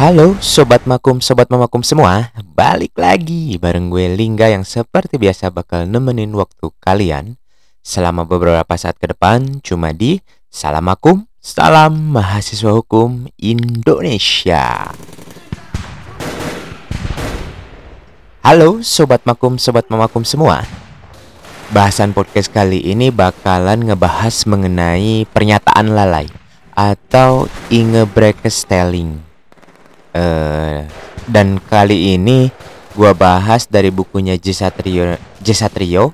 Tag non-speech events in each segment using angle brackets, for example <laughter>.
Halo Sobat Makum, Sobat Mamakum semua. Balik lagi bareng gue Lingga yang seperti biasa bakal nemenin waktu kalian Selama beberapa saat ke depan. Cuma di Salam Makum, Salam Mahasiswa Hukum Indonesia. Halo Sobat Makum, Sobat Mamakum semua. Bahasan podcast kali ini bakalan ngebahas mengenai pernyataan lalai Atau ingebrekestelling uh, dan kali ini gua bahas dari bukunya Jesatrio Jesatrio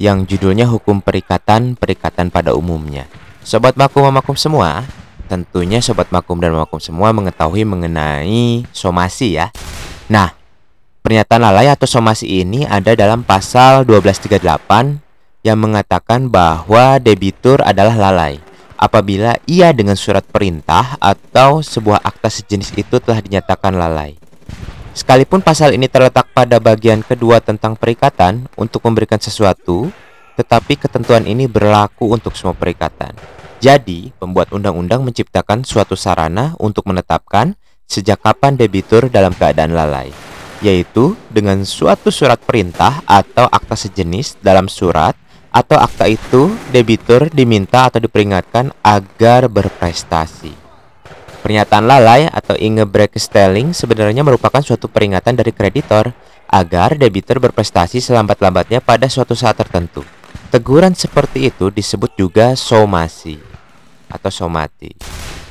yang judulnya Hukum Perikatan Perikatan pada Umumnya. Sobat makum makum semua, tentunya sobat makum dan makum semua mengetahui mengenai somasi ya. Nah, pernyataan lalai atau somasi ini ada dalam pasal 1238 yang mengatakan bahwa debitur adalah lalai apabila ia dengan surat perintah atau sebuah akta sejenis itu telah dinyatakan lalai. Sekalipun pasal ini terletak pada bagian kedua tentang perikatan untuk memberikan sesuatu, tetapi ketentuan ini berlaku untuk semua perikatan. Jadi, pembuat undang-undang menciptakan suatu sarana untuk menetapkan sejak kapan debitur dalam keadaan lalai, yaitu dengan suatu surat perintah atau akta sejenis dalam surat atau akta itu debitur diminta atau diperingatkan agar berprestasi. Pernyataan lalai atau ingebrekestelling sebenarnya merupakan suatu peringatan dari kreditor agar debitur berprestasi selambat-lambatnya pada suatu saat tertentu. Teguran seperti itu disebut juga somasi atau somati.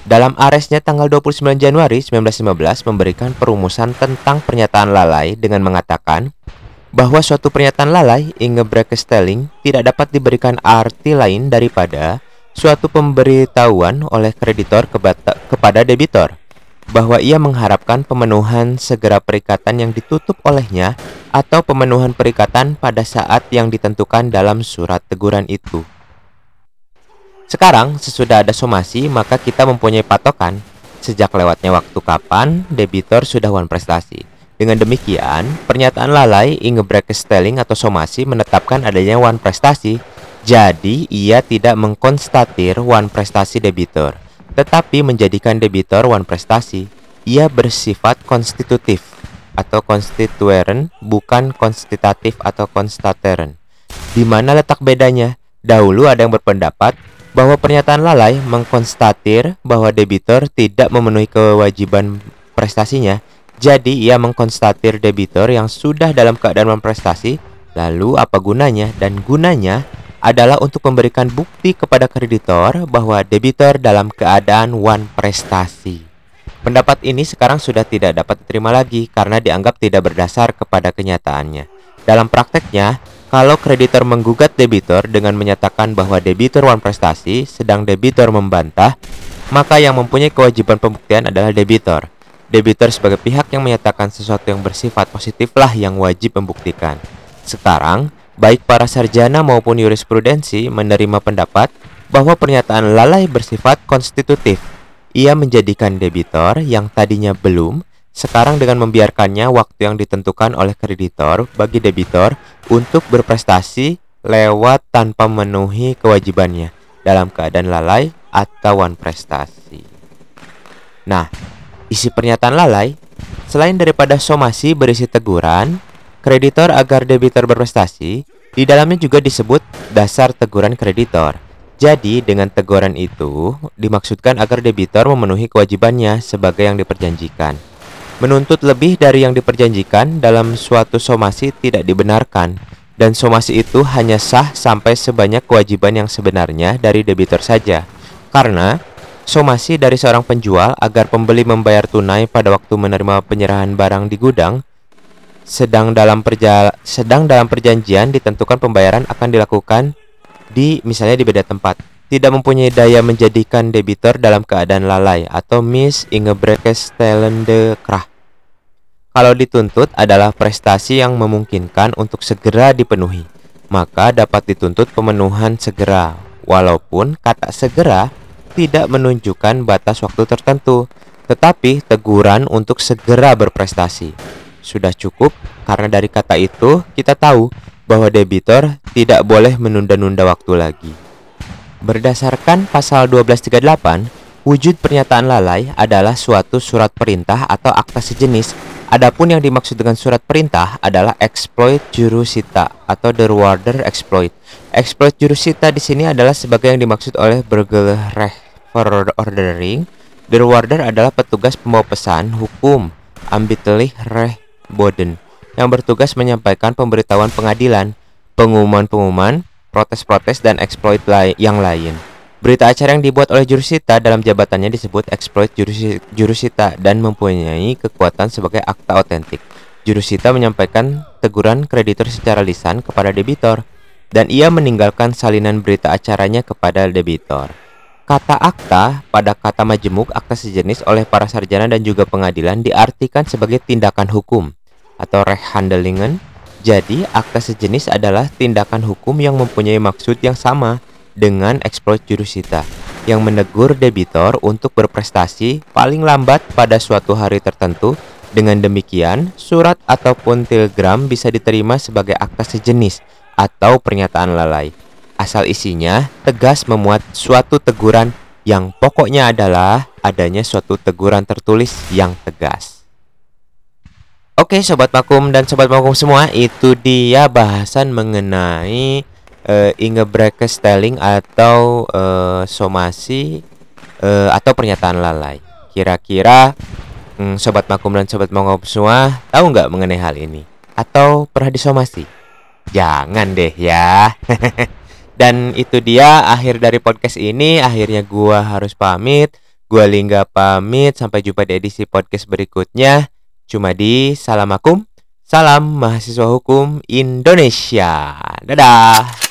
Dalam aresnya tanggal 29 Januari 1915 memberikan perumusan tentang pernyataan lalai dengan mengatakan bahwa suatu pernyataan lalai ingebrekestelling tidak dapat diberikan arti lain daripada suatu pemberitahuan oleh kreditor kepada debitor bahwa ia mengharapkan pemenuhan segera perikatan yang ditutup olehnya atau pemenuhan perikatan pada saat yang ditentukan dalam surat teguran itu. Sekarang, sesudah ada somasi, maka kita mempunyai patokan sejak lewatnya waktu kapan debitor sudah wan prestasi. Dengan demikian, pernyataan lalai ingebrekestelling atau somasi menetapkan adanya one prestasi. Jadi, ia tidak mengkonstatir one prestasi debitor, tetapi menjadikan debitor one prestasi. Ia bersifat konstitutif atau konstitueren, bukan konstitutif atau konstateren. Di mana letak bedanya? Dahulu ada yang berpendapat bahwa pernyataan lalai mengkonstatir bahwa debitor tidak memenuhi kewajiban prestasinya jadi ia mengkonstatir debitor yang sudah dalam keadaan memprestasi, lalu apa gunanya? Dan gunanya adalah untuk memberikan bukti kepada kreditor bahwa debitor dalam keadaan wan prestasi. Pendapat ini sekarang sudah tidak dapat diterima lagi karena dianggap tidak berdasar kepada kenyataannya. Dalam prakteknya, kalau kreditor menggugat debitor dengan menyatakan bahwa debitor wan prestasi, sedang debitor membantah, maka yang mempunyai kewajiban pembuktian adalah debitor. Debitur sebagai pihak yang menyatakan sesuatu yang bersifat positiflah yang wajib membuktikan. Sekarang, baik para sarjana maupun jurisprudensi menerima pendapat bahwa pernyataan lalai bersifat konstitutif. Ia menjadikan debitor yang tadinya belum, sekarang dengan membiarkannya waktu yang ditentukan oleh kreditor bagi debitor untuk berprestasi lewat tanpa memenuhi kewajibannya dalam keadaan lalai atau prestasi. Nah, Isi pernyataan lalai, selain daripada somasi berisi teguran, kreditor agar debitur berprestasi, di dalamnya juga disebut dasar teguran kreditor. Jadi, dengan teguran itu dimaksudkan agar debitor memenuhi kewajibannya sebagai yang diperjanjikan. Menuntut lebih dari yang diperjanjikan dalam suatu somasi tidak dibenarkan, dan somasi itu hanya sah sampai sebanyak kewajiban yang sebenarnya dari debitor saja. Karena somasi dari seorang penjual agar pembeli membayar tunai pada waktu menerima penyerahan barang di gudang sedang dalam perja sedang dalam perjanjian ditentukan pembayaran akan dilakukan di misalnya di beda tempat. Tidak mempunyai daya menjadikan debitur dalam keadaan lalai atau mis ingebrekestellende krah. Kalau dituntut adalah prestasi yang memungkinkan untuk segera dipenuhi maka dapat dituntut pemenuhan segera. Walaupun kata segera tidak menunjukkan batas waktu tertentu, tetapi teguran untuk segera berprestasi. Sudah cukup karena dari kata itu kita tahu bahwa debitor tidak boleh menunda-nunda waktu lagi. Berdasarkan pasal 1238, Wujud pernyataan lalai adalah suatu surat perintah atau akta sejenis. Adapun yang dimaksud dengan surat perintah adalah exploit jurusita atau the rewarder exploit. Exploit jurusita di sini adalah sebagai yang dimaksud oleh Burgerrecht ordering. The rewarder adalah petugas pembawa pesan hukum ambitlich boden yang bertugas menyampaikan pemberitahuan pengadilan, pengumuman-pengumuman, protes-protes dan exploit yang lain. Berita acara yang dibuat oleh jurusita dalam jabatannya disebut exploit jurusita dan mempunyai kekuatan sebagai akta otentik. Jurusita menyampaikan teguran kreditor secara lisan kepada debitor dan ia meninggalkan salinan berita acaranya kepada debitor. Kata akta pada kata majemuk akta sejenis oleh para sarjana dan juga pengadilan diartikan sebagai tindakan hukum atau rechthandelingen. Jadi, akta sejenis adalah tindakan hukum yang mempunyai maksud yang sama dengan exploit jurusita yang menegur debitor untuk berprestasi paling lambat pada suatu hari tertentu. Dengan demikian, surat ataupun telegram bisa diterima sebagai akta sejenis atau pernyataan lalai. Asal isinya tegas memuat suatu teguran yang pokoknya adalah adanya suatu teguran tertulis yang tegas. Oke, sobat makum dan sobat makum semua, itu dia bahasan mengenai uh, stelling atau uh, somasi uh, atau pernyataan lalai. Kira-kira hmm, sobat makum dan sobat mongop semua tahu nggak mengenai hal ini? Atau pernah disomasi? Jangan deh ya. <laughs> dan itu dia akhir dari podcast ini. Akhirnya gua harus pamit. Gua Lingga pamit. Sampai jumpa di edisi podcast berikutnya. Cuma di Salamakum. Salam mahasiswa hukum Indonesia. Dadah.